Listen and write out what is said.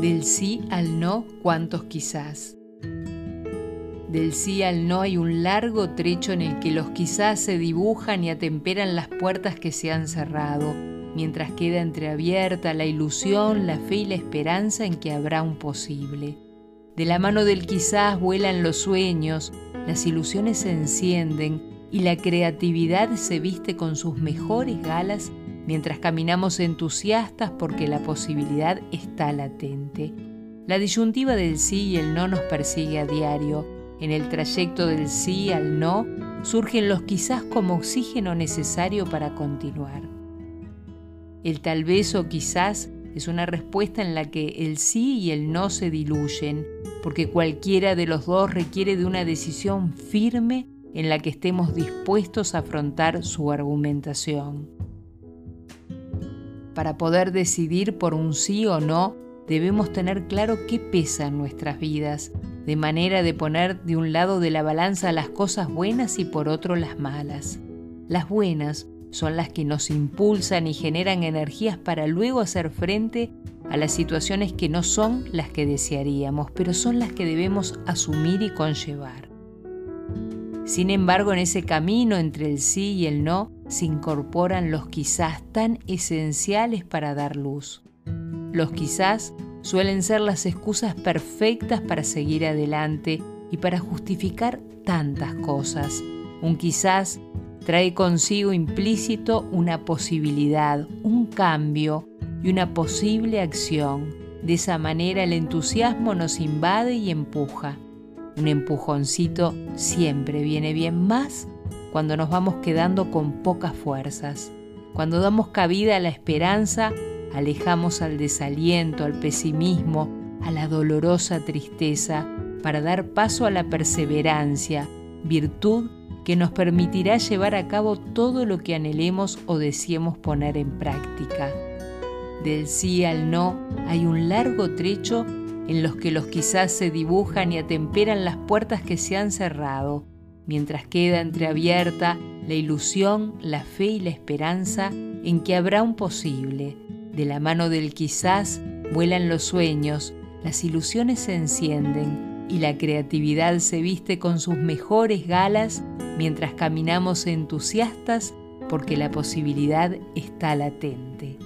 Del sí al no, ¿cuántos quizás? Del sí al no hay un largo trecho en el que los quizás se dibujan y atemperan las puertas que se han cerrado, mientras queda entreabierta la ilusión, la fe y la esperanza en que habrá un posible. De la mano del quizás vuelan los sueños, las ilusiones se encienden y la creatividad se viste con sus mejores galas mientras caminamos entusiastas porque la posibilidad está latente. La disyuntiva del sí y el no nos persigue a diario. En el trayecto del sí al no surgen los quizás como oxígeno necesario para continuar. El tal vez o quizás es una respuesta en la que el sí y el no se diluyen, porque cualquiera de los dos requiere de una decisión firme en la que estemos dispuestos a afrontar su argumentación. Para poder decidir por un sí o no, debemos tener claro qué pesa en nuestras vidas, de manera de poner de un lado de la balanza las cosas buenas y por otro las malas. Las buenas son las que nos impulsan y generan energías para luego hacer frente a las situaciones que no son las que desearíamos, pero son las que debemos asumir y conllevar. Sin embargo, en ese camino entre el sí y el no, se incorporan los quizás tan esenciales para dar luz. Los quizás suelen ser las excusas perfectas para seguir adelante y para justificar tantas cosas. Un quizás trae consigo implícito una posibilidad, un cambio y una posible acción. De esa manera el entusiasmo nos invade y empuja. Un empujoncito siempre viene bien más cuando nos vamos quedando con pocas fuerzas. Cuando damos cabida a la esperanza, alejamos al desaliento, al pesimismo, a la dolorosa tristeza, para dar paso a la perseverancia, virtud que nos permitirá llevar a cabo todo lo que anhelemos o deseemos poner en práctica. Del sí al no hay un largo trecho en los que los quizás se dibujan y atemperan las puertas que se han cerrado, mientras queda entreabierta la ilusión, la fe y la esperanza en que habrá un posible. De la mano del quizás vuelan los sueños, las ilusiones se encienden y la creatividad se viste con sus mejores galas mientras caminamos entusiastas porque la posibilidad está latente.